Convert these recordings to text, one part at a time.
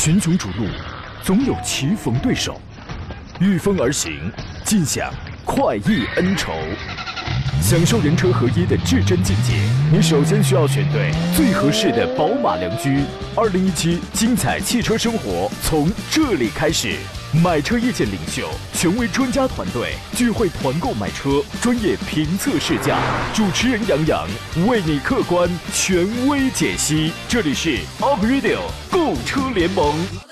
群雄逐鹿，总有棋逢对手，御风而行，尽享快意恩仇。享受人车合一的至臻境界，你首先需要选对最合适的宝马良驹。二零一七精彩汽车生活从这里开始。买车意见领袖，权威专家团队聚会团购买车，专业评测试驾，主持人杨洋为你客观权威解析。这里是 Up Radio 购车联盟。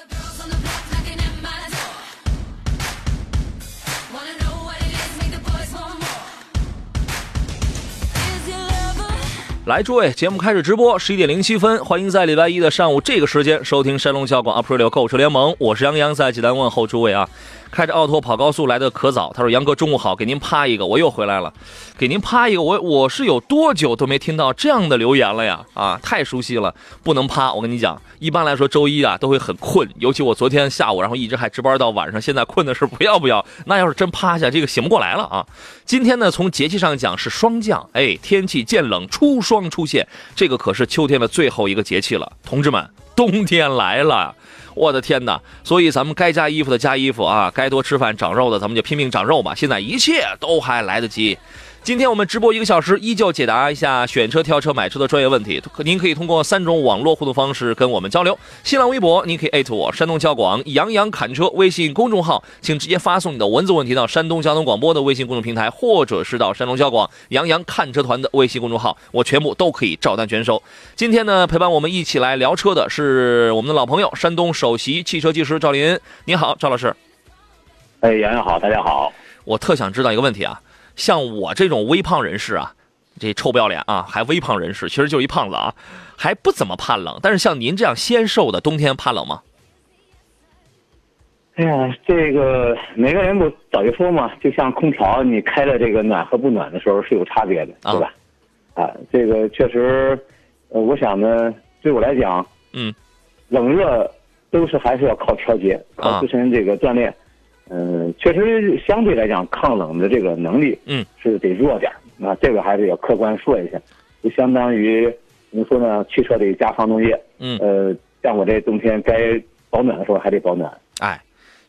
来，诸位，节目开始直播，十一点零七分，欢迎在礼拜一的上午这个时间收听山东交广 Aprilio 购车联盟，我是杨洋，在济南问候诸位啊。开着奥拓跑高速来的可早，他说：“杨哥中午好，给您趴一个，我又回来了，给您趴一个，我我是有多久都没听到这样的留言了呀？啊，太熟悉了，不能趴。我跟你讲，一般来说周一啊都会很困，尤其我昨天下午，然后一直还值班到晚上，现在困的是不要不要。那要是真趴下，这个醒不过来了啊。今天呢，从节气上讲是霜降，哎，天气渐冷，初霜出现，这个可是秋天的最后一个节气了，同志们，冬天来了。”我的天哪！所以咱们该加衣服的加衣服啊，该多吃饭长肉的咱们就拼命长肉吧。现在一切都还来得及。今天我们直播一个小时，依旧解答一下选车、挑车、买车的专业问题。您可以通过三种网络互动方式跟我们交流：新浪微博，您可以艾特我山东交广杨洋侃车；微信公众号，请直接发送你的文字问题到山东交通广播的微信公众平台，或者是到山东交广杨洋看车团的微信公众号，我全部都可以照单全收。今天呢，陪伴我们一起来聊车的是我们的老朋友，山东首席汽车技师赵林。你好，赵老师。哎，杨洋好，大家好。我特想知道一个问题啊。像我这种微胖人士啊，这臭不要脸啊，还微胖人士，其实就一胖子啊，还不怎么怕冷。但是像您这样纤瘦的，冬天怕冷吗？哎呀，这个每个人不早就说嘛，就像空调，你开的这个暖和不暖的时候是有差别的，对吧？啊，这个确实，呃，我想呢，对我来讲，嗯，冷热都是还是要靠调节，靠自身这个锻炼。嗯，确实相对来讲，抗冷的这个能力，嗯，是得弱点那这个还是要客观说一下，就相当于怎么说呢？汽车得加防冻液。嗯，呃，像我这冬天该保暖的时候还得保暖。哎，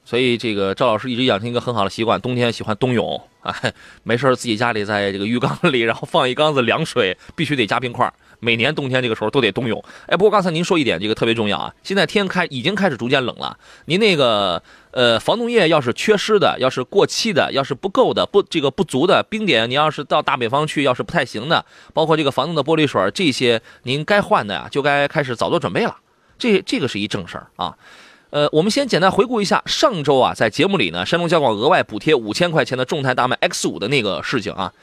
所以这个赵老师一直养成一个很好的习惯，冬天喜欢冬泳。哎，没事自己家里在这个浴缸里，然后放一缸子凉水，必须得加冰块。每年冬天这个时候都得冬泳。哎，不过刚才您说一点，这个特别重要啊。现在天开已经开始逐渐冷了，您那个。呃，防冻液要是缺失的，要是过期的，要是不够的，不这个不足的冰点，你要是到大北方去，要是不太行的，包括这个防冻的玻璃水，这些您该换的呀，就该开始早做准备了。这这个是一正事儿啊。呃，我们先简单回顾一下上周啊，在节目里呢，山东交广额外补贴五千块钱的众泰大迈 X 五的那个事情啊。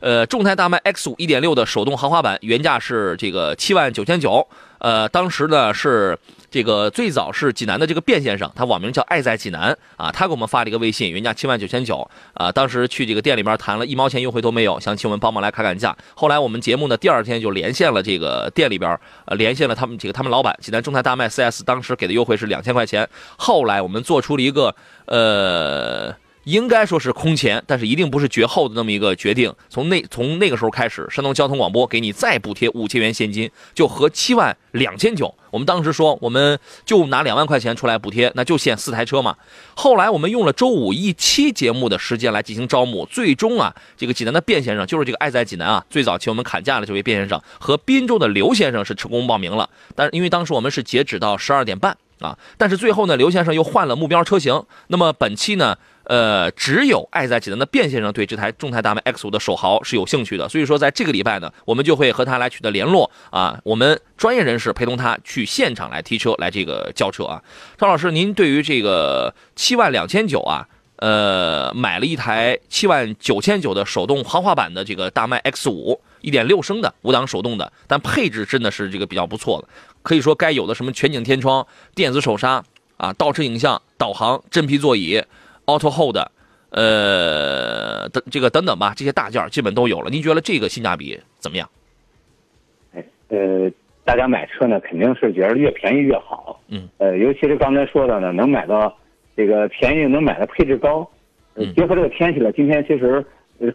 呃，众泰大迈 X 五一点六的手动豪华版原价是这个七万九千九，呃，当时呢是。这个最早是济南的这个卞先生，他网名叫爱在济南啊，他给我们发了一个微信，原价七万九千九啊，当时去这个店里边谈了一毛钱优惠都没有，想请我们帮忙来砍砍价。后来我们节目呢第二天就连线了这个店里边，呃，连线了他们几个他们老板，济南中泰大迈 4S 当时给的优惠是两千块钱，后来我们做出了一个呃。应该说是空前，但是一定不是绝后的那么一个决定。从那从那个时候开始，山东交通广播给你再补贴五千元现金，就合七万两千九。我们当时说，我们就拿两万块钱出来补贴，那就限四台车嘛。后来我们用了周五一期节目的时间来进行招募，最终啊，这个济南的卞先生就是这个爱在济南啊，最早请我们砍价的这位卞先生和滨州的刘先生是成功报名了，但是因为当时我们是截止到十二点半啊，但是最后呢，刘先生又换了目标车型，那么本期呢。呃，只有爱在济南的卞先生对这台众泰大迈 X 五的首豪是有兴趣的，所以说在这个礼拜呢，我们就会和他来取得联络啊，我们专业人士陪同他去现场来提车，来这个交车啊。张老师，您对于这个七万两千九啊，呃，买了一台七万九千九的手动豪华版的这个大迈 X 五，一点六升的五档手动的，但配置真的是这个比较不错的，可以说该有的什么全景天窗、电子手刹啊、倒车影像、导航、真皮座椅。Auto Hold，呃，等这个等等吧，这些大件基本都有了。您觉得这个性价比怎么样？哎，呃，大家买车呢，肯定是觉得越便宜越好。嗯。呃，尤其是刚才说的呢，能买到这个便宜，能买的配置高。结合这个天气了，今天其实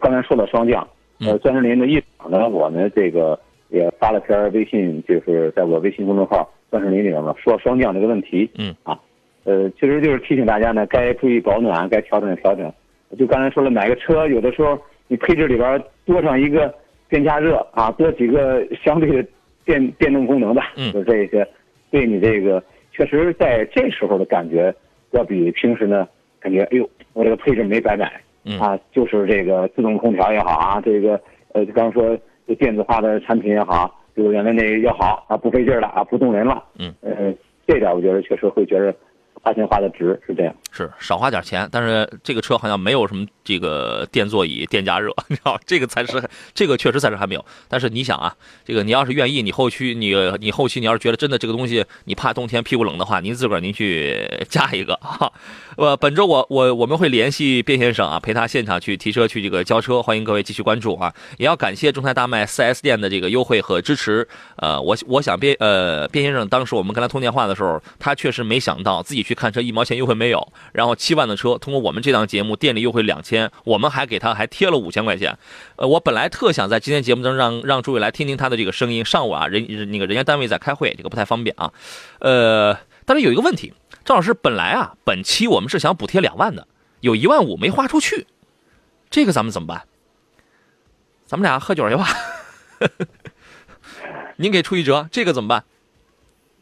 刚才说到霜降，呃，钻石林的一场呢，我们这个也发了篇微信，就是在我微信公众号钻石林里面嘛，说霜降这个问题。嗯啊，呃，其实就是提醒大家呢，该注意保暖，该调整调整。就刚才说了，买个车有的时候你配置里边多上一个电加热啊，多几个相对的电电动功能吧，嗯就这些，对你这个确实在这时候的感觉要比平时呢感觉，哎呦，我这个配置没白买。嗯啊，就是这个自动空调也好啊，这个呃，刚刚说这电子化的产品也好，比如原来那个要好啊，不费劲了啊，不动人了。嗯，呃，这点我觉得确实会觉得花钱花的值，是这样。是少花点钱，但是这个车好像没有什么这个电座椅、电加热，你知道，这个才是这个确实暂时还没有。但是你想啊，这个你要是愿意，你后期你你后期你要是觉得真的这个东西你怕冬天屁股冷的话，您自个儿您去加一个啊。呃，本周我我我们会联系卞先生啊，陪他现场去提车去这个交车，欢迎各位继续关注啊。也要感谢中泰大迈 4S 店的这个优惠和支持。呃，我我想卞呃卞先生当时我们跟他通电话的时候，他确实没想到自己去看车一毛钱优惠没有，然后七万的车通过我们这档节目店里优惠两千，我们还给他还贴了五千块钱。呃，我本来特想在今天节目中让让诸位来听听他的这个声音，上午啊人那个人家单位在开会，这个不太方便啊。呃，但是有一个问题。赵老师，本来啊，本期我们是想补贴两万的，有一万五没花出去，这个咱们怎么办？咱们俩喝酒去吧，您给出一折，这个怎么办？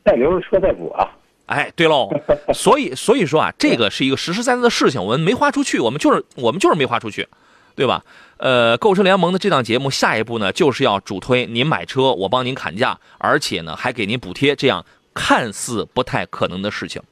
再留着车再补啊！哎，对喽，所以所以说啊，这个是一个实实在在的事情，我们没花出去，我们就是我们就是没花出去，对吧？呃，购车联盟的这档节目下一步呢，就是要主推您买车，我帮您砍价，而且呢还给您补贴，这样看似不太可能的事情。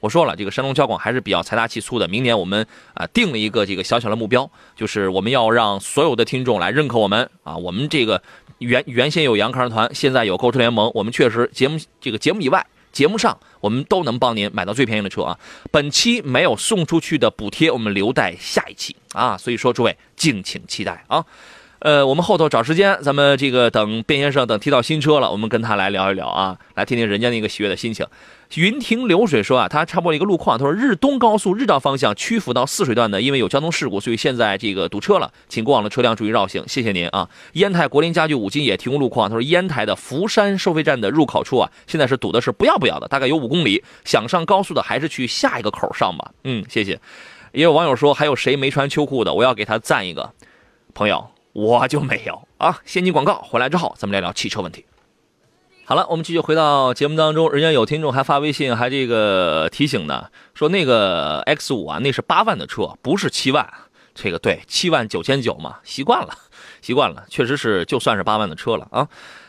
我说了，这个山东交广还是比较财大气粗的。明年我们啊定了一个这个小小的目标，就是我们要让所有的听众来认可我们啊。我们这个原原先有杨康团，现在有购车联盟，我们确实节目这个节目以外，节目上我们都能帮您买到最便宜的车啊。本期没有送出去的补贴，我们留待下一期啊。所以说，诸位敬请期待啊。呃，我们后头找时间，咱们这个等卞先生等提到新车了，我们跟他来聊一聊啊，来听听人家那个喜悦的心情。云亭流水说啊，他插播了一个路况，他说日东高速日照方向曲阜到泗水段呢，因为有交通事故，所以现在这个堵车了，请过往的车辆注意绕行，谢谢您啊。烟台国林家具五金也提供路况，他说烟台的福山收费站的入口处啊，现在是堵的是不要不要的，大概有五公里，想上高速的还是去下一个口上吧。嗯，谢谢。也有网友说，还有谁没穿秋裤的？我要给他赞一个，朋友。我就没有啊！先进广告，回来之后咱们聊聊汽车问题。好了，我们继续回到节目当中。人家有听众还发微信，还这个提醒呢，说那个 X 五啊，那是八万的车，不是七万。这个对，七万九千九嘛，习惯了，习惯了，确实是就算是八万的车了啊。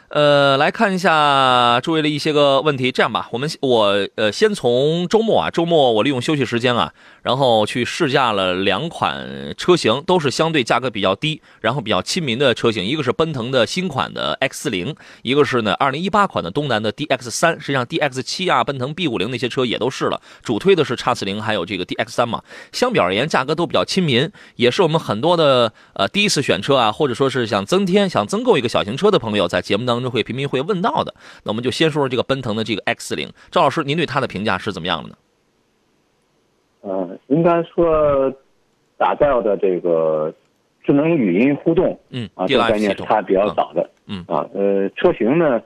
呃，来看一下诸位的一些个问题。这样吧，我们我呃先从周末啊，周末我利用休息时间啊，然后去试驾了两款车型，都是相对价格比较低，然后比较亲民的车型。一个是奔腾的新款的 X 零，一个是呢二零一八款的东南的 DX 三。实际上 DX 七啊，奔腾 B 五零那些车也都是了，主推的是 X 四零还有这个 DX 三嘛。相比而言，价格都比较亲民，也是我们很多的呃第一次选车啊，或者说是想增添、想增购一个小型车的朋友，在节目当中。中会频频会问到的，那我们就先说说这个奔腾的这个 X 零，赵老师，您对它的评价是怎么样的呢？呃，应该说打造的这个智能语音互动，嗯啊，这个概念是它比较早的，嗯啊，呃，车型呢，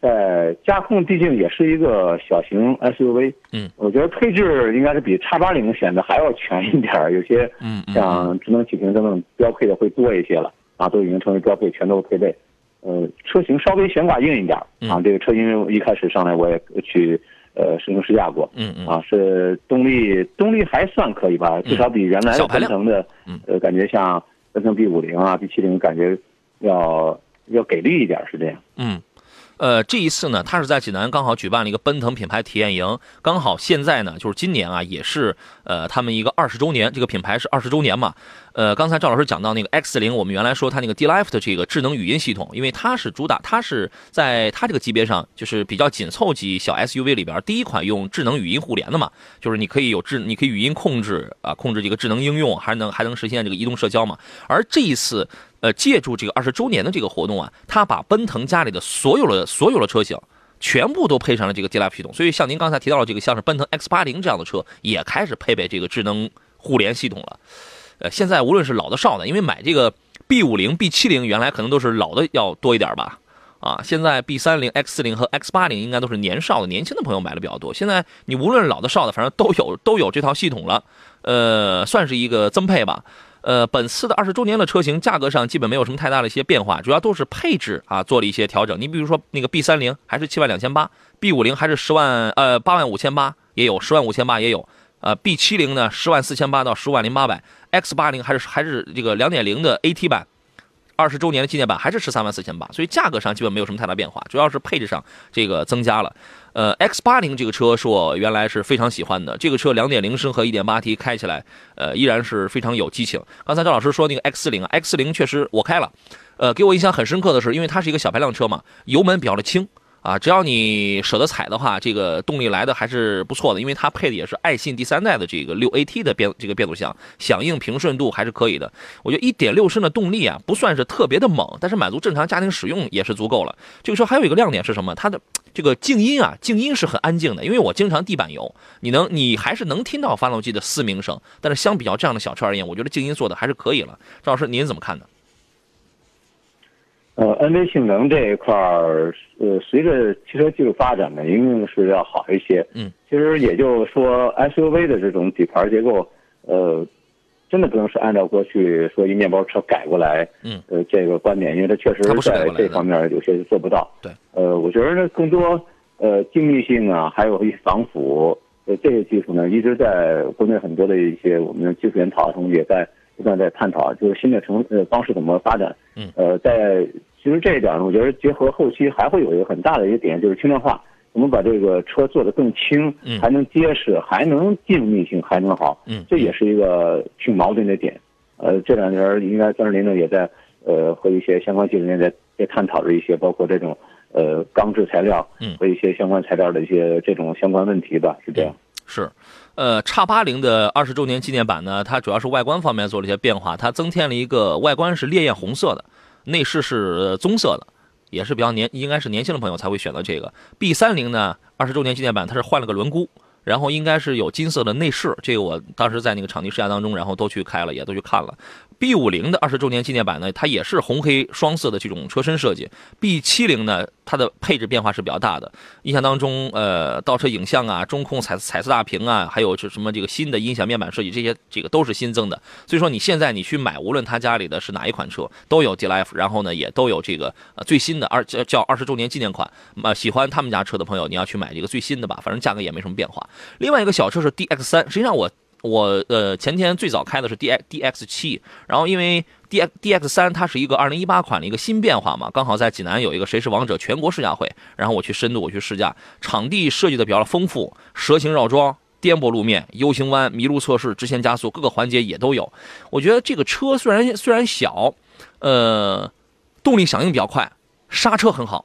在驾控毕竟也是一个小型 SUV，嗯，我觉得配置应该是比叉八零显得还要全一点有些嗯像智能启停等等标配的会多一些了，啊，都已经成为标配，全都配备。呃，车型稍微悬挂硬一点啊，这个车型一开始上来我也去呃试乘试驾过，嗯嗯啊，是动力动力还算可以吧，至少比原来的奔腾的，呃，感觉像奔腾 B 五零啊、B 七零感觉要要给力一点，是这样。嗯。呃，这一次呢，他是在济南刚好举办了一个奔腾品牌体验营，刚好现在呢，就是今年啊，也是呃他们一个二十周年，这个品牌是二十周年嘛。呃，刚才赵老师讲到那个 X 零，我们原来说它那个 D Life 的这个智能语音系统，因为它是主打，它是在它这个级别上，就是比较紧凑级小 SUV 里边第一款用智能语音互联的嘛，就是你可以有智，你可以语音控制啊，控制这个智能应用，还能还能实现这个移动社交嘛。而这一次。呃，借助这个二十周年的这个活动啊，他把奔腾家里的所有的所有的车型，全部都配上了这个 D Life 系统。所以像您刚才提到的这个，像是奔腾 X 八零这样的车，也开始配备这个智能互联系统了。呃，现在无论是老的少的，因为买这个 B 五零、B 七零，原来可能都是老的要多一点吧。啊。现在 B 三零、X 四零和 X 八零应该都是年少的、年轻的朋友买的比较多。现在你无论老的少的，反正都有都有这套系统了，呃，算是一个增配吧。呃，本次的二十周年的车型价格上基本没有什么太大的一些变化，主要都是配置啊做了一些调整。你比如说那个 B 三零还是七万两千八，B 五零还是十万呃八万五千八也有，十万五千八也有。呃，B 七零呢十万四千八到十五万零八百，X 八零还是还是这个两点零的 AT 版，二十周年的纪念版还是十三万四千八，所以价格上基本没有什么太大变化，主要是配置上这个增加了。呃，X 八零这个车是我原来是非常喜欢的，这个车两点零升和一点八 T 开起来，呃，依然是非常有激情。刚才赵老师说那个 X 四零啊，X 四零确实我开了，呃，给我印象很深刻的是，因为它是一个小排量车嘛，油门比较的轻。啊，只要你舍得踩的话，这个动力来的还是不错的，因为它配的也是爱信第三代的这个六 AT 的变这个变速箱，响应平顺度还是可以的。我觉得一点六升的动力啊，不算是特别的猛，但是满足正常家庭使用也是足够了。这个车还有一个亮点是什么？它的这个静音啊，静音是很安静的，因为我经常地板油，你能你还是能听到发动机的嘶鸣声。但是相比较这样的小车而言，我觉得静音做的还是可以了。赵老师您怎么看呢？呃，NV 性能这一块儿，呃，随着汽车技术发展呢，一定是要好一些。嗯，其实也就是说，SUV 的这种底盘结构，呃，真的不能是按照过去说一面包车改过来。嗯，呃，这个观点，因为它确实在这方面有些做不到。对，呃，我觉得呢，更多呃静谧性啊，还有一些防腐，呃，这些技术呢，一直在国内很多的一些我们的技术研讨中也在不断在探讨，就是新的城呃方式怎么发展。嗯，呃，在其实这一点呢，我觉得结合后期还会有一个很大的一个点，就是轻量化，我们把这个车做得更轻，还能结实，还能静谧性还能好，嗯，这也是一个挺矛盾的点。呃，这两年应该三十林呢也在呃和一些相关技术人员在在探讨着一些包括这种呃钢制材料，嗯，和一些相关材料的一些这种相关问题吧，是这样。是，呃，叉八零的二十周年纪念版呢，它主要是外观方面做了一些变化，它增添了一个外观是烈焰红色的。内饰是棕色的，也是比较年，应该是年轻的朋友才会选择这个 B 三零呢。二十周年纪念版它是换了个轮毂，然后应该是有金色的内饰。这个我当时在那个场地试驾当中，然后都去开了，也都去看了。B 五零的二十周年纪念版呢，它也是红黑双色的这种车身设计。B 七零呢，它的配置变化是比较大的。印象当中，呃，倒车影像啊，中控彩彩色大屏啊，还有是什么这个新的音响面板设计，这些这个都是新增的。所以说，你现在你去买，无论他家里的是哪一款车，都有 Dlife，然后呢，也都有这个呃最新的二叫叫二十周年纪念款。呃，喜欢他们家车的朋友，你要去买这个最新的吧，反正价格也没什么变化。另外一个小车是 DX 三，实际上我。我呃前天最早开的是 D D X 七，然后因为 D D X 三它是一个二零一八款的一个新变化嘛，刚好在济南有一个谁是王者全国试驾会，然后我去深度我去试驾，场地设计的比较丰富，蛇形绕桩、颠簸路面、U 型弯、麋鹿测试、直线加速各个环节也都有。我觉得这个车虽然虽然小，呃，动力响应比较快，刹车很好，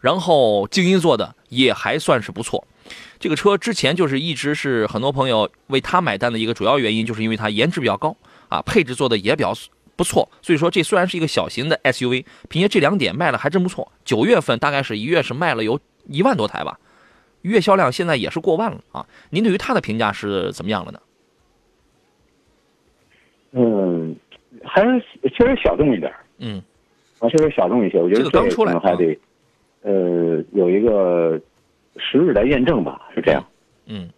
然后静音做的也还算是不错。这个车之前就是一直是很多朋友为它买单的一个主要原因，就是因为它颜值比较高啊，配置做的也比较不错。所以说，这虽然是一个小型的 SUV，凭借这两点卖了还真不错。九月份大概是一月是卖了有一万多台吧，月销量现在也是过万了啊。您对于它的评价是怎么样了呢？嗯，还是确实小众一点嗯，啊，确实小众一些。我觉得这个刚出来还得呃有一个。时日来验证吧，是这样。嗯，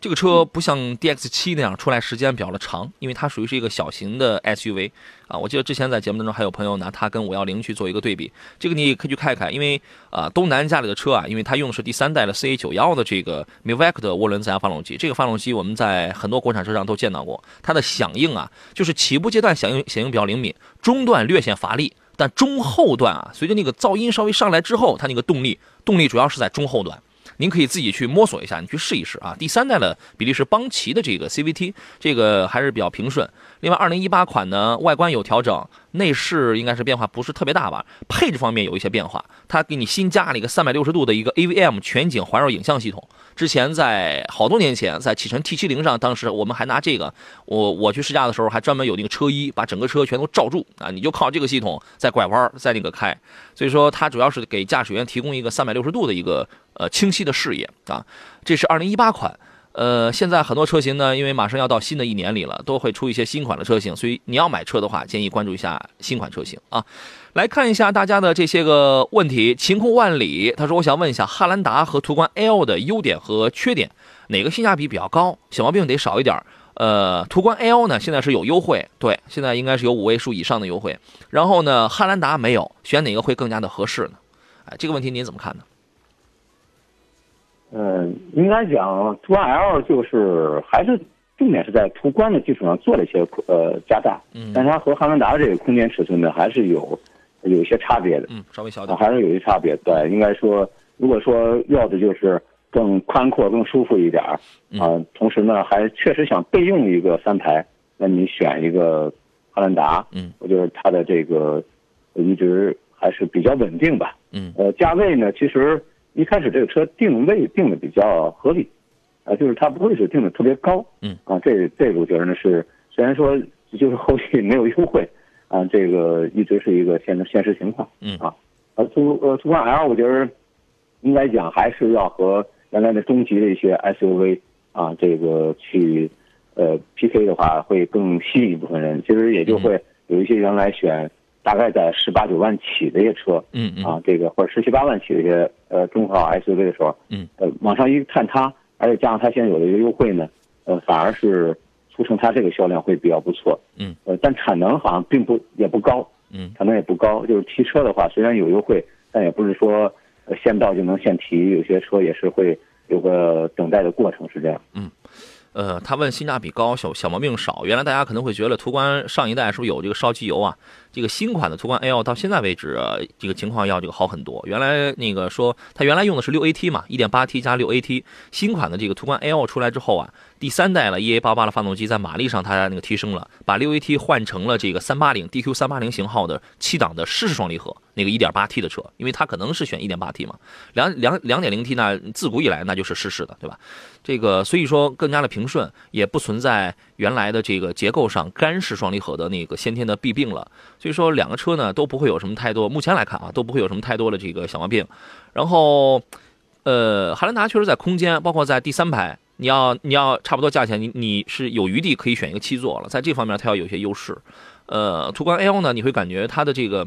这个车不像 DX 七那样出来时间比较的长，因为它属于是一个小型的 SUV 啊。我记得之前在节目当中还有朋友拿它跟五幺零去做一个对比，这个你可以去看看。因为啊，东南家里的车啊，因为它用的是第三代的 CA 九幺的这个 Mivec 的涡轮增压发动机，这个发动机我们在很多国产车上都见到过，它的响应啊，就是起步阶段响应响应比较灵敏，中段略显乏力。但中后段啊，随着那个噪音稍微上来之后，它那个动力动力主要是在中后段。您可以自己去摸索一下，你去试一试啊。第三代的比利时邦奇的这个 CVT，这个还是比较平顺。另外，二零一八款呢，外观有调整，内饰应该是变化不是特别大吧。配置方面有一些变化，它给你新加了一个三百六十度的一个 AVM 全景环绕影像系统。之前在好多年前，在启辰 T 七零上，当时我们还拿这个，我我去试驾的时候，还专门有那个车衣把整个车全都罩住啊，你就靠这个系统在拐弯，在那个开。所以说，它主要是给驾驶员提供一个三百六十度的一个呃清晰的视野啊。这是二零一八款。呃，现在很多车型呢，因为马上要到新的一年里了，都会出一些新款的车型，所以你要买车的话，建议关注一下新款车型啊。来看一下大家的这些个问题，晴空万里，他说我想问一下，汉兰达和途观 L 的优点和缺点，哪个性价比比较高，小毛病得少一点？呃，途观 L 呢，现在是有优惠，对，现在应该是有五位数以上的优惠。然后呢，汉兰达没有，选哪个会更加的合适呢？哎，这个问题您怎么看呢？嗯，应该讲途观 L 就是还是重点是在途观的基础上做了一些呃加大，嗯，但它和汉兰达这个空间尺寸呢还是有有一些差别的，嗯，稍微小点，还是有一些差别。对，应该说，如果说要的就是更宽阔、更舒服一点儿啊，同时呢还确实想备用一个三排，那你选一个汉兰达，嗯，我觉得它的这个一直还是比较稳定吧，嗯，呃，价位呢其实。一开始这个车定位定的比较合理，啊，就是它不会是定的特别高，嗯，啊，这这个我觉得呢是虽然说就是后期没有优惠，啊，这个一直是一个现现实情况，嗯。啊，呃途呃途观 L 我觉得应该讲还是要和原来的中级的一些 SUV 啊这个去呃 PK 的话会更吸引一部分人，其实也就会有一些原来选。大概在十八九万起的一些车，嗯嗯。啊，这个或者十七八万起的一些呃中号 SUV 的时候，嗯，呃，往上一看它，而且加上它现在有的一个优惠呢，呃，反而是促成它这个销量会比较不错，嗯，呃，但产能好像并不也不高，嗯，产能也不高，就是提车的话虽然有优惠，但也不是说呃现到就能现提，有些车也是会有个等待的过程，是这样，嗯。呃，他问性价比高，小小毛病少。原来大家可能会觉得途观上一代是不是有这个烧机油啊？这个新款的途观 L 到现在为止，这个情况要这个好很多。原来那个说他原来用的是六 AT 嘛，一点八 T 加六 AT。新款的这个途观 L 出来之后啊，第三代了 EA 八八的发动机在马力上它那个提升了，把六 AT 换成了这个三八零 DQ 三八零型号的七档的湿式双离合那个一点八 T 的车，因为它可能是选一点八 T 嘛，两两两点零 T 那自古以来那就是湿式的，对吧？这个所以说更加的平顺，也不存在原来的这个结构上干式双离合的那个先天的弊病了。所以说两个车呢都不会有什么太多，目前来看啊都不会有什么太多的这个小毛病。然后，呃，汉兰达确实在空间，包括在第三排，你要你要差不多价钱，你你是有余地可以选一个七座了，在这方面它要有些优势。呃，途观 L 呢，你会感觉它的这个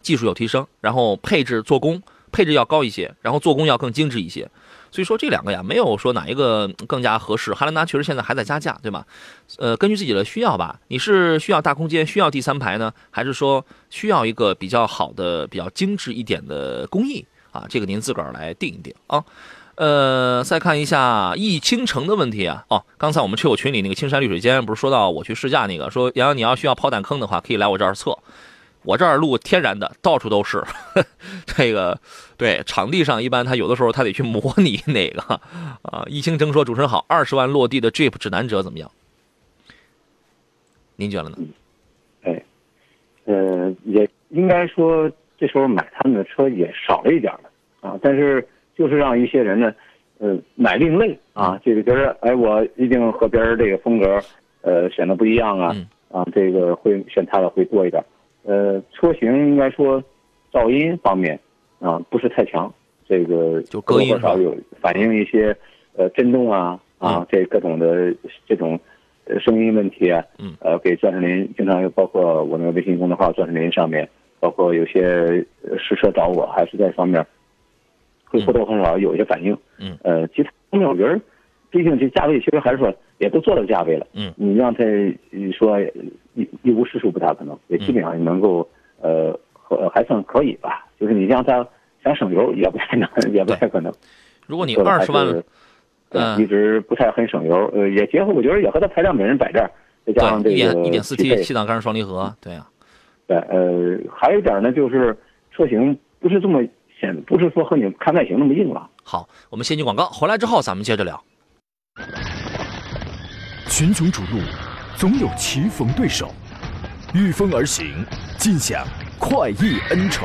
技术有提升，然后配置做工配置要高一些，然后做工要更精致一些。所以说这两个呀，没有说哪一个更加合适。汉兰达确实现在还在加价，对吧？呃，根据自己的需要吧，你是需要大空间，需要第三排呢，还是说需要一个比较好的、比较精致一点的工艺啊？这个您自个儿来定一定啊。呃，再看一下易倾城的问题啊。哦，刚才我们车友群里那个青山绿水间不是说到我去试驾那个，说杨洋你要需要刨弹坑的话，可以来我这儿测。我这儿路天然的，到处都是。这个对场地上一般他有的时候他得去模拟那个啊。易倾城说：“主持人好，二十万落地的 Jeep 指南者怎么样？您觉得呢？”哎，呃，也应该说这时候买他们的车也少了一点了啊。但是就是让一些人呢，呃，买另类啊，这个觉得哎，我一定和别人这个风格呃显得不一样啊啊，这个会选他的会多一点。呃，车型应该说，噪音方面啊不是太强，这个就隔音少有反映一些呃震动啊啊这各种的这种呃声音问题啊，嗯。呃给钻石林经常有包括我那个微信公众号钻石林上面，包括有些试车找我还是在方面会或多或少有一些反应，嗯呃其他方面我觉得，毕竟这价位其实还是说也都做到价位了，嗯你让他说。一一无是处不大可能，也基本上能够呃和还算可以吧。就是你让他想省油也不太能，也不太可能。如果你二十万，嗯，一直不太很省油，呃，也结合我觉得也和它排量本身摆这儿，再加上这个一点一点四 T 七档干式双离合，对啊。对，呃，还有一点呢，就是车型不是这么显，不是说和你看外形那么硬了。好，我们先进广告，回来之后咱们接着聊。群雄逐鹿。总有棋逢对手，御风而行，尽享快意恩仇。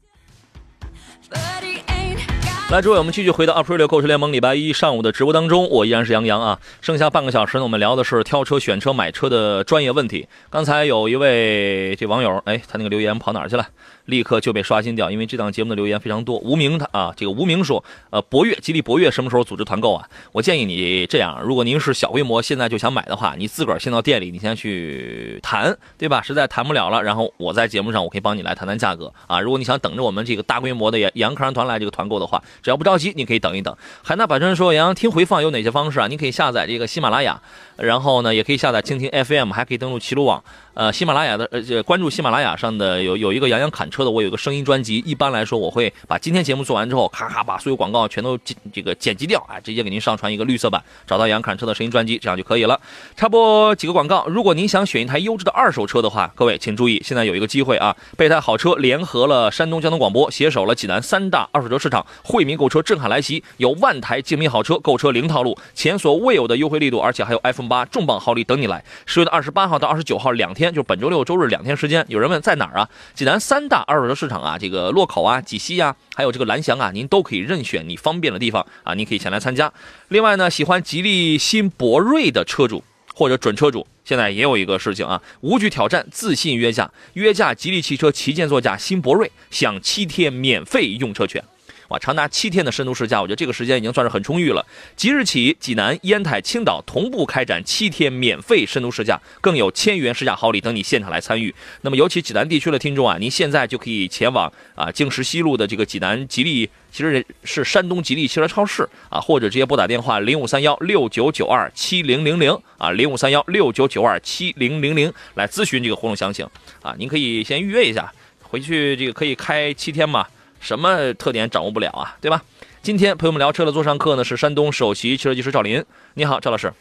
来，诸位，我们继续回到 April 购车联盟礼拜一上午的直播当中，我依然是杨洋啊。剩下半个小时呢，我们聊的是挑车、选车、买车的专业问题。刚才有一位这网友，哎，他那个留言跑哪儿去了？立刻就被刷新掉，因为这档节目的留言非常多。无名他啊，这个无名说，呃，博越吉利博越什么时候组织团购啊？我建议你这样，如果您是小规模，现在就想买的话，你自个儿先到店里，你先去谈，对吧？实在谈不了了，然后我在节目上我可以帮你来谈谈价格啊。如果你想等着我们这个大规模的杨洋客栈团来这个团购的话，只要不着急，你可以等一等。海纳百川说，杨洋听回放有哪些方式啊？你可以下载这个喜马拉雅，然后呢，也可以下载蜻蜓 FM，还可以登录齐鲁网。呃，喜马拉雅的呃，关注喜马拉雅上的有有一个杨洋侃车的，我有个声音专辑。一般来说，我会把今天节目做完之后，咔咔把所有广告全都剪这个剪辑掉，啊，直接给您上传一个绿色版，找到杨洋侃车的声音专辑，这样就可以了。插播几个广告，如果您想选一台优质的二手车的话，各位请注意，现在有一个机会啊，备胎好车联合了山东交通广播，携手了济南三大二手车市场，惠民购车震撼来袭，有万台精品好车购车零套路，前所未有的优惠力度，而且还有 iPhone 八重磅好礼等你来。十月的二十八号到二十九号两天，天就是本周六周日。两天时间，有人问在哪儿啊？济南三大二手车市场啊，这个洛口啊、济西啊，还有这个蓝翔啊，您都可以任选你方便的地方啊，您可以前来参加。另外呢，喜欢吉利新博瑞的车主或者准车主，现在也有一个事情啊，无惧挑战，自信约价，约价吉利汽车旗舰座驾新博瑞，享七天免费用车权。哇，长达七天的深度试驾，我觉得这个时间已经算是很充裕了。即日起，济南、烟台、青岛同步开展七天免费深度试驾，更有千元试驾好礼等你现场来参与。那么，尤其济南地区的听众啊，您现在就可以前往啊京石西路的这个济南吉利，其实是山东吉利汽车超市啊，或者直接拨打电话零五三幺六九九二七零零零啊，零五三幺六九九二七零零零来咨询这个活动详情啊。您可以先预约一下，回去这个可以开七天嘛。什么特点掌握不了啊，对吧？今天陪我们聊车的座上客呢是山东首席汽车技师赵林，你好，赵老师。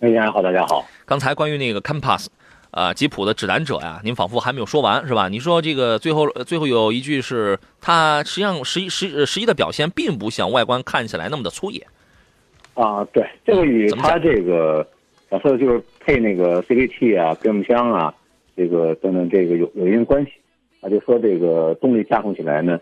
哎，家好，大家好。刚才关于那个 Compass，啊，吉普的指南者呀，您仿佛还没有说完是吧？你说这个最后最后有一句是它实际上实实实际的表现并不像外观看起来那么的粗野。啊，对，这个与它这个假设就是配那个 CVT 啊、变速箱啊，这个等等这个有有一定关系。他就说这个动力驾控起来呢，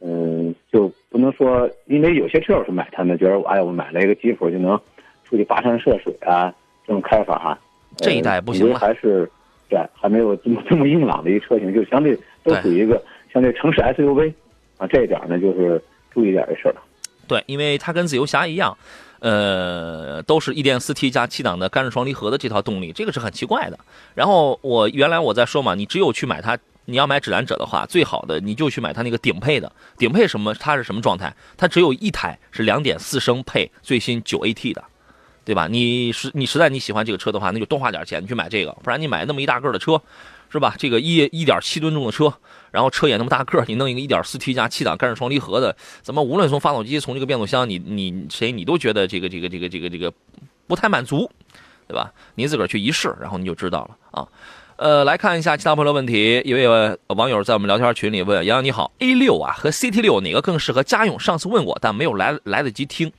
嗯，就不能说，因为有些车友是买它呢，觉得哎呀，我买了一个吉普就能出去跋山涉水啊，这种开法哈。这一代不行了。还是对，还没有这么这么硬朗的一车型，就相对都属于一个相对城市 SUV 啊，这一点呢就是注意点的事儿。对，因为它跟自由侠一样，呃，都是一点四 T 加七档的干式双离合的这套动力，这个是很奇怪的。然后我原来我在说嘛，你只有去买它。你要买指南者的话，最好的你就去买它那个顶配的。顶配什么？它是什么状态？它只有一台是两点四升配最新九 AT 的，对吧？你实你实在你喜欢这个车的话，那就多花点钱，去买这个。不然你买那么一大个的车，是吧？这个一一点七吨重的车，然后车也那么大个，你弄一个一点四 T 加七档干式双离合的，怎么无论从发动机从这个变速箱，你你谁你都觉得这个这个这个这个这个不太满足，对吧？你自个儿去一试，然后你就知道了啊。呃，来看一下其他朋友的问题。一位网友在我们聊天群里问：“杨洋你好，A 六啊和 CT 六哪个更适合家用？上次问过，但没有来来得及听。”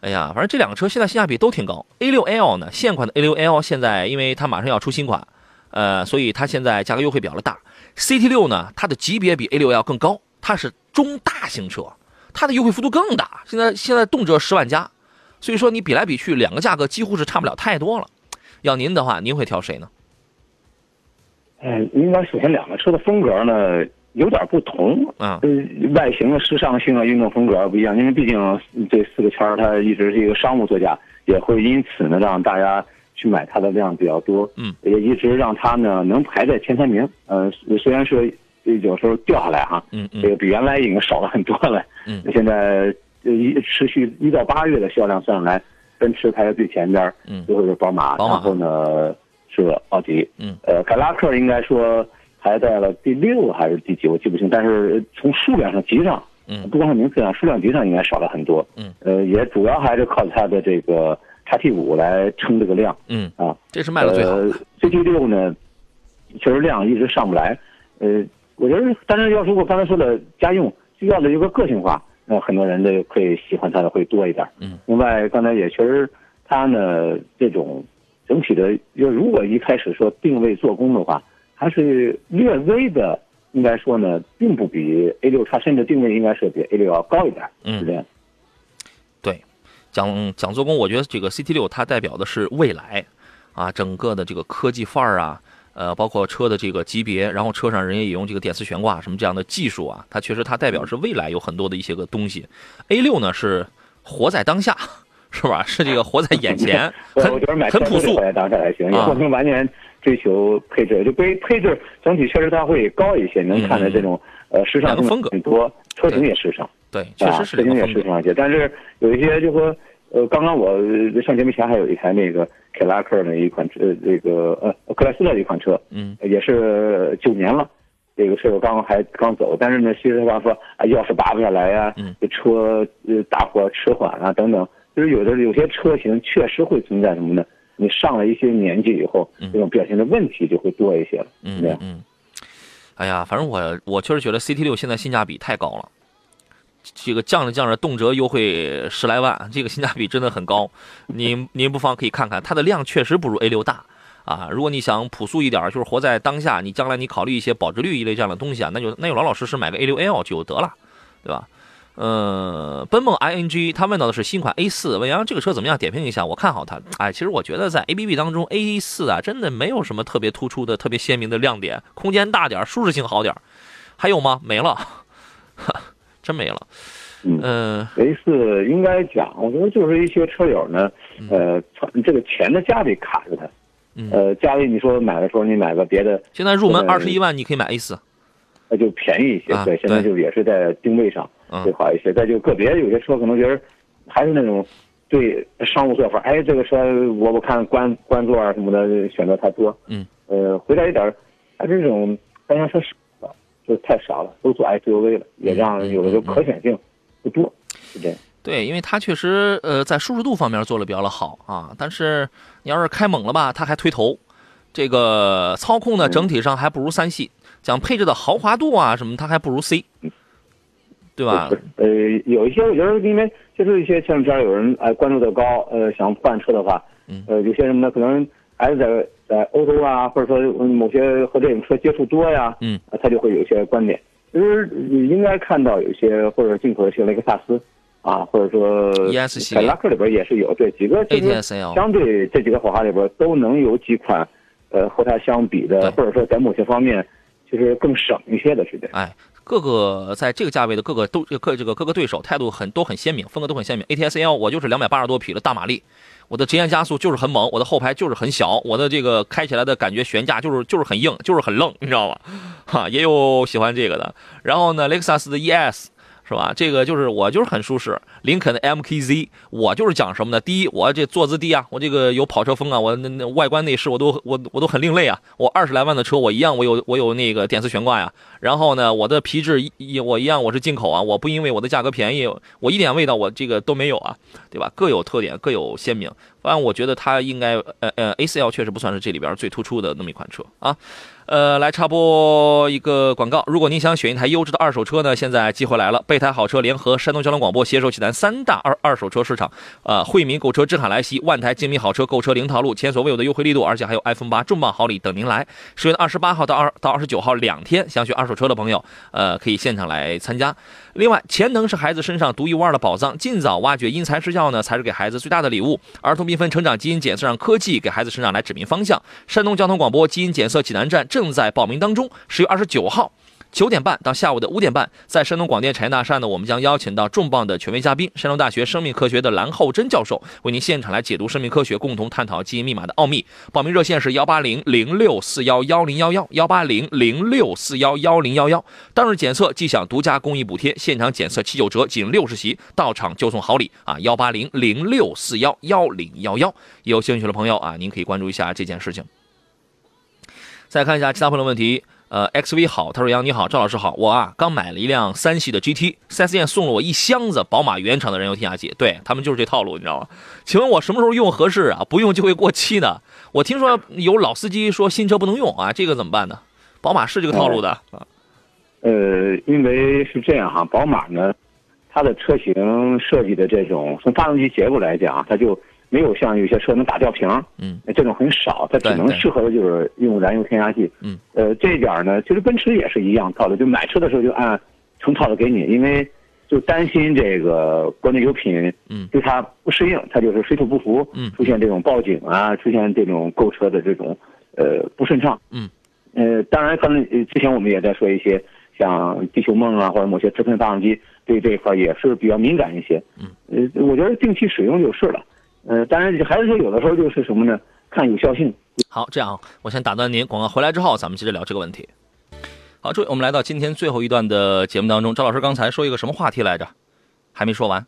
哎呀，反正这两个车现在性价比都挺高。A 六 L 呢，现款的 A 六 L 现在因为它马上要出新款，呃，所以它现在价格优惠比较的大。CT 六呢，它的级别比 A 六 L 更高，它是中大型车，它的优惠幅度更大。现在现在动辄十万加，所以说你比来比去，两个价格几乎是差不了太多了。要您的话，您会挑谁呢？嗯，应该首先两个车的风格呢有点不同啊，呃，外形的时尚性啊，运动风格不一样。因为毕竟这四个圈儿它一直是一个商务座驾，也会因此呢让大家去买它的量比较多。嗯，也一直让它呢能排在前三名。呃，虽然说有时候掉下来哈，嗯嗯，这个比原来已经少了很多了。嗯，现在一持续一到八月的销量算下来，奔驰排在最前边，嗯，最后是宝马，然后呢。是奥迪，嗯，呃，凯拉克应该说排在了第六还是第几，我记不清。但是从数量上、级上嗯不光是名次上，数量级上应该少了很多。嗯，呃，也主要还是靠它的这个叉 T 五来撑这个量嗯，啊。这是卖的最好。呃，CT 六呢，确实量一直上不来。呃，我觉得，但是要如果刚才说的家用需要的一个个性化，那很多人的会喜欢它的会多一点。嗯，另外刚才也确实，它呢这种整体的，就如果一开始说定位做工的话，还是略微的，应该说呢，并不比 A 六差，甚至定位应该是比 A 六要高一点。嗯是这样。对，讲讲做工，我觉得这个 CT 六它代表的是未来啊，整个的这个科技范儿啊，呃，包括车的这个级别，然后车上人也用这个电磁悬挂什么这样的技术啊，它确实它代表是未来有很多的一些个东西。A 六呢是活在当下，是吧？是这个活在眼前，我很我觉得买车很朴素当下还行，也啊不能完全追求配置。就配配置整体确实它会高一些，能看的这种呃时尚风格很多，车型也时尚，对，确实是啊、车型也。时尚一些。但是有一些就说呃，刚刚我呃上节目前还有一台那个凯拉克的一款车，呃这个呃克莱斯勒的一款车，嗯也是九年了。这个车我刚刚还刚走，但是呢，其实他刚说啊，钥匙拔不下来呀、嗯这车呃打火迟缓啊等等，就是有的有些车型确实会存在什么呢？你上了一些年纪以后，嗯这种表现的问题就会多一些了。嗯嗯。哎呀，反正我我确实觉得 CT 六现在性价比太高了，这个降着降着动辄优惠十来万，这个性价比真的很高。您您不妨可以看看，它的量确实不如 A 六大啊。如果你想朴素一点，就是活在当下，你将来你考虑一些保值率一类这样的东西啊，那就那就老老实实买个 A 六 L 就得了，对吧？呃，奔梦 ing 他问到的是新款 A 四，问杨这个车怎么样？点评一下，我看好它。哎，其实我觉得在 ABB 当中，A 四啊，真的没有什么特别突出的、特别鲜明的亮点，空间大点儿，舒适性好点儿，还有吗？没了，哈，真没了。嗯嗯 A 四应该讲，我觉得就是一些车友呢，呃，这个钱的价位卡着它。嗯，呃，价位你说买的时候你买个别的，现在入门呃二十一万，你可以买 A 四。那就便宜一些。啊对，现在就也是在定位上嗯会好一些。再就个别有些车可能觉得还是那种对商务做法，哎，这个车我我看官官座啊什么的选择太多。嗯。呃，回来一点儿还是这种三厢车少了，就太少了，都做 SUV 了，也让有的时候可选性不多，是这样。对，因为它确实呃在舒适度方面做的比较的好啊，但是你要是开猛了吧，它还推头。这个操控呢，嗯整体上还不如三系，讲配置的豪华度啊什么，它还不如 C，对吧？呃，有一些我觉得，因为就是一些像这儿有人哎关注的高，呃，想换车的话，嗯呃，有些什么呢可能还是在在欧洲啊，或者说嗯某些和这种车接触多呀，嗯啊，他就会有一些观点，其实你应该看到有些或者进口的像雷克萨斯啊，或者说 ES 系列凯迪拉克里边也是有，对几个其实相对这几个豪华里边都能有几款，呃，和它相比的，或者说在某些方面就是更省一些的，时间。哎，各个在这个价位的各个都各这个各个对手态度很都很鲜明，风格都很鲜明。ATS L 我就是两百八十多匹的大马力，我的直线加速就是很猛，我的后排就是很小，我的这个开起来的感觉悬架就是就是很硬，就是很愣，你知道吗？哈，也有喜欢这个的。然后呢，雷克萨斯的 ES。是吧？这个就是我就是很舒适。林肯的 MKZ，我就是讲什么呢？第一，我这坐姿低啊，我这个有跑车风啊，我那那外观内饰我都我我都很另类啊。我二十来万的车，我一样我有我有那个电磁悬挂呀。然后呢，我的皮质一我一样我是进口啊，我不因为我的价格便宜，我一点味道我这个都没有啊，对吧？各有特点，各有鲜明。反正我觉得它应该呃呃 A4L 确实不算是这里边最突出的那么一款车啊。呃，来插播一个广告。如果您想选一台优质的二手车呢，现在机会来了！备胎好车联合山东交通广播携手济南三大二二手车市场，呃，惠民购车震撼来袭，万台精密好车购车零套路，前所未有的优惠力度，而且还有 iPhone 八重磅好礼等您来。十月二十八号到二到二十九号两天，想选二手车的朋友，呃，可以现场来参加。另外，潜能是孩子身上独一无二的宝藏，尽早挖掘因材施教呢，才是给孩子最大的礼物。儿童缤纷成长基因检测，让科技给孩子成长来指明方向。山东交通广播基因检测济南站正在报名当中，十月二十九号。九点半到下午的五点半，在山东广电产业大厦呢，我们将邀请到重磅的权威嘉宾，山东大学生命科学的蓝厚珍教授，为您现场来解读生命科学，共同探讨基因密码的奥秘。报名热线是幺八零零六四幺幺零幺幺幺八零零六四幺幺零幺幺。当日检测即享独家公益补贴，现场检测七九折，仅六十席，到场就送好礼啊！幺八零零六四幺幺零幺幺。有兴趣的朋友啊，您可以关注一下这件事情。再看一下其他朋友问题。呃，XV 好，他说杨你好，赵老师好，我啊刚买了一辆三系的 GT，4S 店送了我一箱子宝马原厂的燃油添加剂，对他们就是这套路，你知道吗？请问我什么时候用合适啊？不用就会过期的。我听说有老司机说新车不能用啊，这个怎么办呢？宝马是这个套路的啊。呃，因为是这样哈，宝马呢，它的车型设计的这种从发动机结构来讲，它就。没有像有些车能打吊瓶，嗯，这种很少，它只能适合的就是用燃油添加剂，嗯，呃，这一点呢，其实奔驰也是一样套路，就买车的时候就按成套的给你，因为就担心这个国内油品，嗯，对它不适应，它就是水土不服，嗯，出现这种报警啊，出现这种购车的这种呃不顺畅，嗯，呃，当然，可能之前我们也在说一些像地球梦啊，或者某些直喷发动机对这一块也是比较敏感一些，嗯，呃，我觉得定期使用就是了。呃，当然还是说有的时候就是什么呢？看有效性。好，这样我先打断您，广告回来之后咱们接着聊这个问题。好，注意，我们来到今天最后一段的节目当中，赵老师刚才说一个什么话题来着？还没说完。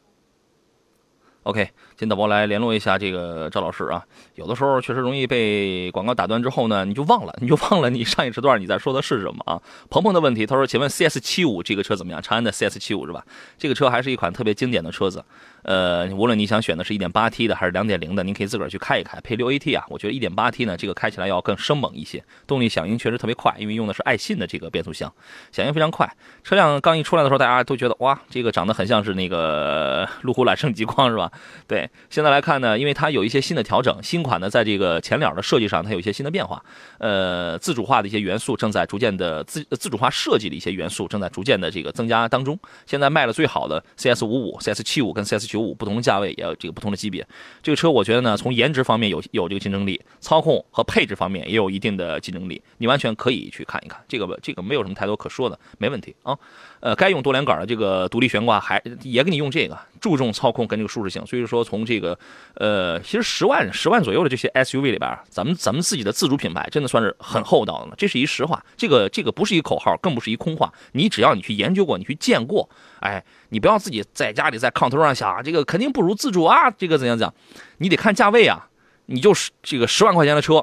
OK，请导播来联络一下这个赵老师啊。有的时候确实容易被广告打断之后呢，你就忘了，你就忘了你上一时段你在说的是什么啊？鹏鹏的问题，他说：“请问 CS 七五这个车怎么样？长安的 CS 七五是吧？这个车还是一款特别经典的车子。呃，无论你想选的是一点八 T 的还是两点零的，您可以自个儿去开一开。配六 AT 啊，我觉得一点八 T 呢，这个开起来要更生猛一些，动力响应确实特别快，因为用的是爱信的这个变速箱，响应非常快。车辆刚一出来的时候，大家都觉得哇，这个长得很像是那个路虎揽胜极光是吧？对，现在来看呢，因为它有一些新的调整，新款呢，在这个前脸的设计上，它有一些新的变化。呃，自主化的一些元素正在逐渐的自自主化设计的一些元素正在逐渐的这个增加当中。现在卖的最好的 CS 五五、CS 七五跟 CS 九五不同的价位，也有这个不同的级别。这个车我觉得呢，从颜值方面有有这个竞争力，操控和配置方面也有一定的竞争力。你完全可以去看一看，这个这个没有什么太多可说的，没问题啊。呃，该用多连杆的这个独立悬挂还也给你用这个，注重操控跟这个舒适性。所以说，从这个呃，其实十万十万左右的这些 SUV 里边，咱们咱们自己的自主品牌真的算是很厚道的了。这是一实话，这个这个不是一口号，更不是一空话。你只要你去研究过，你去见过，哎，你不要自己在家里在炕头上想这个肯定不如自主啊，这个怎样讲？你得看价位啊，你就是这个十万块钱的车，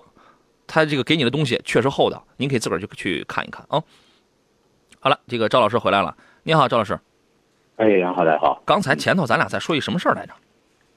它这个给你的东西确实厚道，您可以自个儿就去看一看啊。好了，这个赵老师回来了。你好，赵老师。哎，杨好，大家好。刚才前头咱俩在说一什么事儿来着？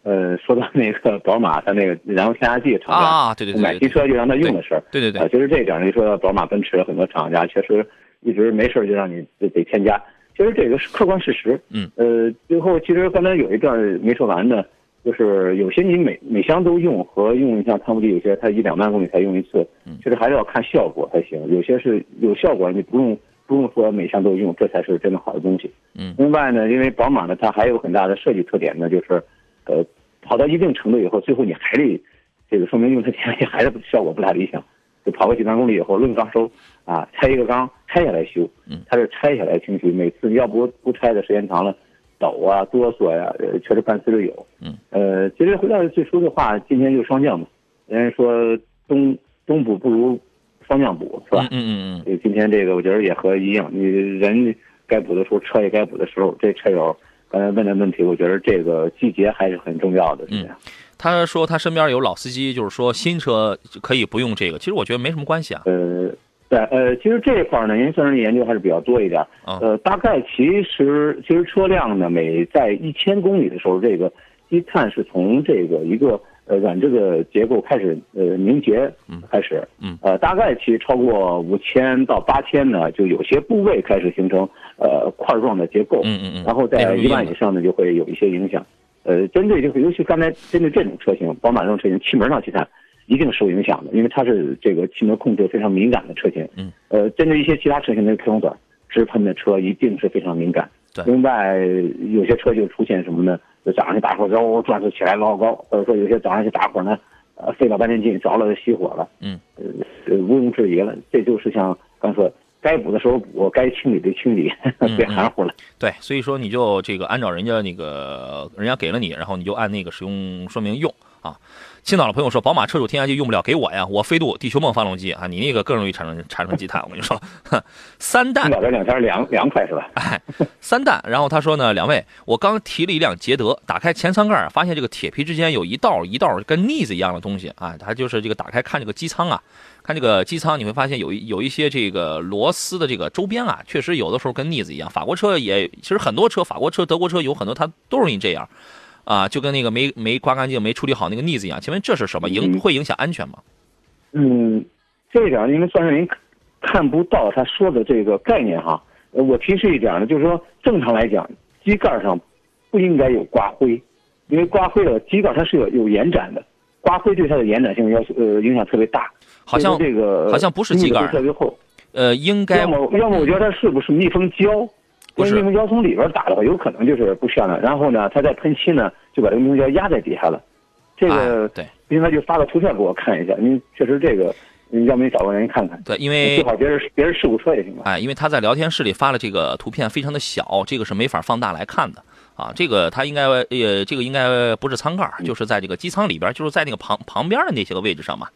呃，说到那个宝马它那个燃油添加剂厂家啊，对对对，买新车就让他用的事儿。对对对。其实这一点呢，说到宝马、奔驰很多厂家确实一直没事就让你得添加。其实这个是客观事实。嗯。呃，最后其实刚才有一段没说完呢，就是有些你每每箱都用和用像汤姆迪有些它一两万公里才用一次，其实还是要看效果才行。有些是有效果，你不用。不用说每项都用，这才是真的好的东西。嗯，另外呢，因为宝马呢，它还有很大的设计特点呢，就是，呃，跑到一定程度以后，最后你还得，这个说明用它天然气还是效果不大理想。就跑个几万公里以后，论缸收，啊，拆一个缸拆下来修，嗯，它是拆下来清洗，每次要不不拆的时间长了，抖啊哆嗦呀，呃，确实伴随着有。嗯，呃，其实回到最初的话，今天就双降嘛，人家说冬冬补不如。双降补是吧？嗯嗯嗯。今天这个我觉得也和一样，你人该补的时候，车也该补的时候。这车友刚才问的问题，我觉得这个季节还是很重要的。嗯。他说他身边有老司机，就是说新车可以不用这个。其实我觉得没什么关系啊。呃，对，呃，其实这一块呢，您算是研究还是比较多一点。呃，大概其实其实车辆呢，每在一千公里的时候，这个积碳是从这个一个。呃，软这个结构开始呃凝结，开始，嗯，呃，大概其实超过五千到八千呢，就有些部位开始形成呃块状的结构，嗯嗯嗯，然后在一万以上呢，就会有一些影响。呃，针对这个，尤其刚才针对这种车型，宝马这种车型，气门上积碳一定受影响的，因为它是这个气门控制非常敏感的车型。嗯，呃，针对一些其他车型的开孔短直喷的车，一定是非常敏感。对，另外有些车就出现什么呢？就早上去打火，嗖转速起来老高，或者说有些早上去打火呢，呃，费了半天劲，着了就熄火了。嗯，呃，毋庸置疑了，这就是像刚说，该补的时候补，该清理的清理，别含糊了。对，所以说你就这个按照人家那个人家给了你，然后你就按那个使用说明用啊。青岛的朋友说，宝马车主添加剂用不了，给我呀，我飞度地球梦发动机啊，你那个更容易产生产生积碳，我跟你说。三蛋，这两天凉凉快是吧？哎，三蛋，然后他说呢，两位，我刚提了一辆捷德，打开前舱盖，发现这个铁皮之间有一道一道跟腻子一样的东西啊，它就是这个打开看这个机舱啊，看这个机舱，你会发现有一有一些这个螺丝的这个周边啊，确实有的时候跟腻子一样。法国车也其实很多车，法国车、德国车有很多它都容易这样，啊，就跟那个没没刮干净、没处理好那个腻子一样。请问这是什么影会影响安全吗？嗯，这一点因为算是您看不到他说的这个概念哈。我提示一点呢，就是说正常来讲，机盖上不应该有刮灰，因为刮灰了机盖它是有有延展的。刮灰对它的延展性要呃影响特别大，好像这个好像不是机盖特别厚，呃，应该要么要么我觉得它是不是密封胶？不是密封胶从里边打的话，有可能就是不漂亮。然后呢，他再喷漆呢，就把这个密封胶压在底下了。这个对，应该就发个图片给我看一下，因为确实这个，要不你找个人看看。对，因为最好别人别人事故车也行吧。哎，因为他在聊天室里发了这个图片，非常的小，这个是没法放大来看的。啊，这个他应该呃，这个应该不是舱盖，就是在这个机舱里边，就是在那个旁旁边的那些个位置上嘛。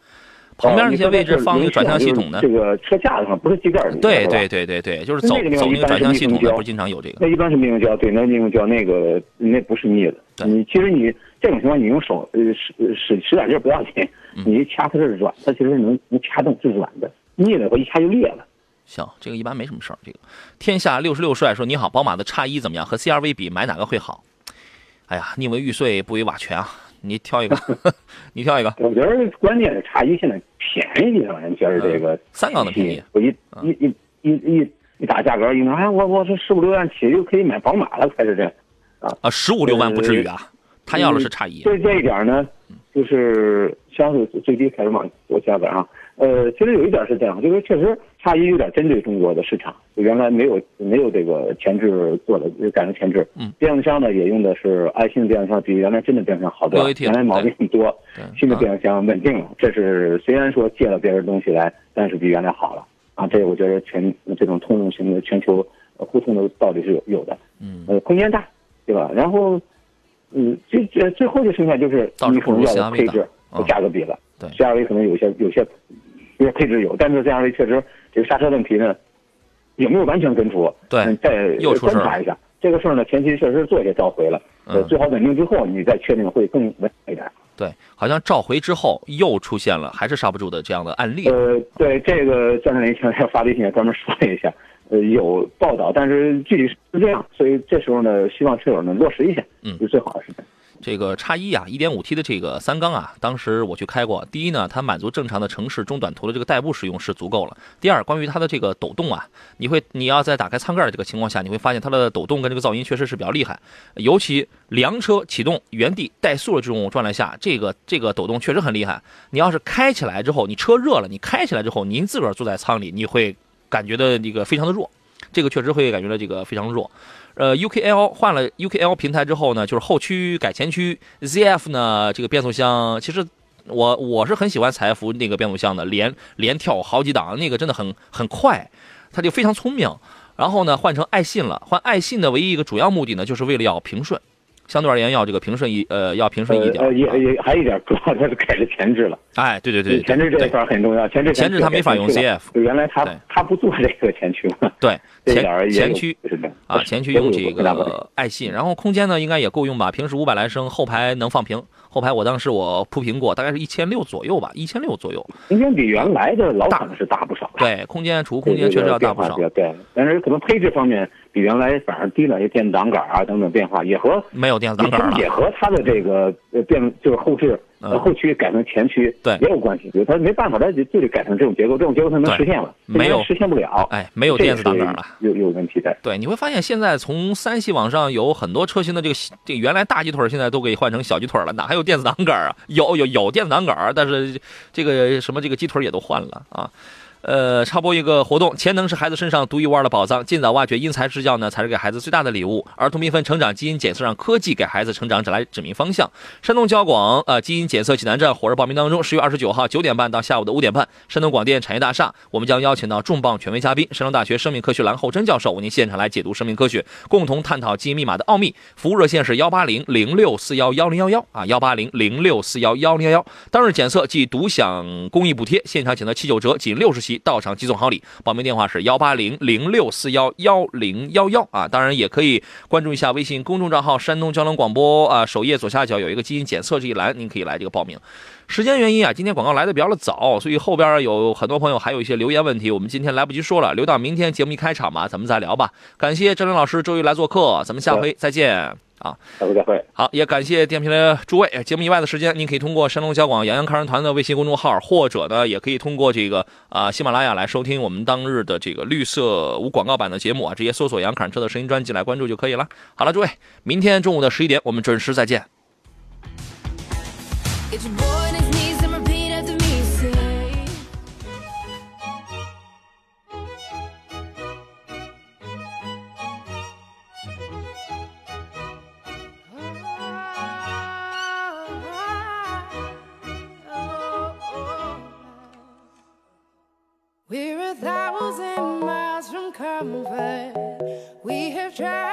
旁边那些位置放那个转向系统的。这个车架上不是机盖对对对对对，就是走走那个转向系统的，不是经常有这个。那一般是密封胶，对，那密封胶那个那不是腻的。你其实你这种情况，你用手呃使使使点劲不要紧，你一掐它是软，它其实能能掐动，是软的。腻了，我一掐就裂了。行，这个一般没什么事儿。这个天下六十六帅说：“你好，宝马的叉一怎么样？和 CRV 比，买哪个会好？”哎呀，宁为玉碎不为瓦全啊！你挑一个，你挑一个。我觉得关键是叉一现在便宜，人觉得这个三缸的便宜。我一一一一一一打价格，一弄，哎，我我这十五六万起就可以买宝马了，开始这啊啊，十五六万不至于啊。他要的是差异。对这一点呢，就是销售最低开始往我价格啊。呃，其实有一点是这样，就是确实差异有点针对中国的市场，原来没有没有这个前置做的改成前置，嗯，变速箱呢也用的是爱信的变速箱，比原来真的变速箱好多了，原来毛病很多，新的变速箱稳定了，这是虽然说借了别人东西来，但是比原来好了啊，这我觉得全这种通用型的全球互通的道理是有有的，嗯，呃，空间大，对吧？然后，嗯，最最最后就剩下就是你可能要的配置和价格比了，对，CRV 可能有些有些。这些配置有，但是这样的确实这个刹车问题呢，有没有完全根除？对，再观察一下这个事儿呢，前期确实做一些召回了，呃，最好稳定之后你再确定会更稳一点。对，好像召回之后又出现了还是刹不住的这样的案例。呃，对，这个张振林前天发微信也专门说了一下，呃，有报道，但是具体是这样，所以这时候呢，希望车友能落实一下，嗯，是最好的事情。这个叉一啊，一点五 T 的这个三缸啊，当时我去开过。第一呢，它满足正常的城市中短途的这个代步使用是足够了。第二，关于它的这个抖动啊，你会你要在打开舱盖的这个情况下，你会发现它的抖动跟这个噪音确实是比较厉害。尤其凉车启动、原地怠速的这种状态下，这个这个抖动确实很厉害。你要是开起来之后，你车热了，你开起来之后，您自个儿坐在舱里，你会感觉的这个非常的弱，这个确实会感觉到这个非常弱。呃，UKL 换了 UKL 平台之后呢，就是后驱改前驱，ZF 呢这个变速箱，其实我我是很喜欢采埃孚那个变速箱的，连连跳好几档，那个真的很很快，它就非常聪明。然后呢，换成爱信了，换爱信的唯一一个主要目的呢，就是为了要平顺。相对而言，要这个平顺一呃，要平顺一点。呃，也也还有一点，主要它是改了前置了。哎，对对对，前置这一块很重要。前置前置它没法用 CF，原来它它不做这个前驱嘛。对，前前驱啊，前驱用这个爱信，然后空间呢应该也够用吧？平时五百来升，后排能放平。后排我当时我铺平过，大概是一千六左右吧，一千六左右。空间比原来的老款是大不少。对，空间储物空间确实要大不少。对，但是可能配置方面。比原来反而低了，一些电子档杆啊等等变化，也和没有电子档杆也和它的这个呃变就是后置后驱改成前驱对。也有关系，就是它没办法，它就就得改成这种结构，这种结构它能实现了，没有。实现不了，哎，没有电子档杆了，有有问题的。对，你会发现现在从三系往上有很多车型的这个这原来大鸡腿现在都给换成小鸡腿了，哪还有电子档杆啊？有有有电子档杆，但是这个什么这个鸡腿也都换了啊。呃，插播一个活动，潜能是孩子身上独一无二的宝藏，尽早挖掘因材施教呢，才是给孩子最大的礼物。儿童缤纷成长基因检测，让科技给孩子成长指来指明方向。山东交广呃基因检测济南站火热报名当中，十月二十九号九点半到下午的五点半，山东广电产业大厦，我们将邀请到重磅权威嘉宾，山东大学生命科学蓝厚珍教授为您现场来解读生命科学，共同探讨基因密码的奥秘。服务热线是幺八零零六四幺幺零幺幺啊，幺八零零六四幺幺零幺幺。当日检测即独享公益补贴，现场检测七九折，仅六十起。席到场即送好礼。报名电话是幺八零零六四幺幺零幺幺啊，当然也可以关注一下微信公众账号山东交通广播啊，首页左下角有一个基因检测这一栏，您可以来这个报名。时间原因啊，今天广告来的比较的早，所以后边有很多朋友还有一些留言问题，我们今天来不及说了，留到明天节目一开场吧，咱们再聊吧。感谢郑林老师周一来做客，咱们下回再见啊！下回再会。好，也感谢电瓶的诸位。节目以外的时间，您可以通过山东交广杨洋看人团的微信公众号，或者呢，也可以通过这个啊喜马拉雅来收听我们当日的这个绿色无广告版的节目啊，直接搜索杨侃车的声音专辑来关注就可以了。好了，诸位，明天中午的十一点，我们准时再见。Thousand miles from comfort. We have tried.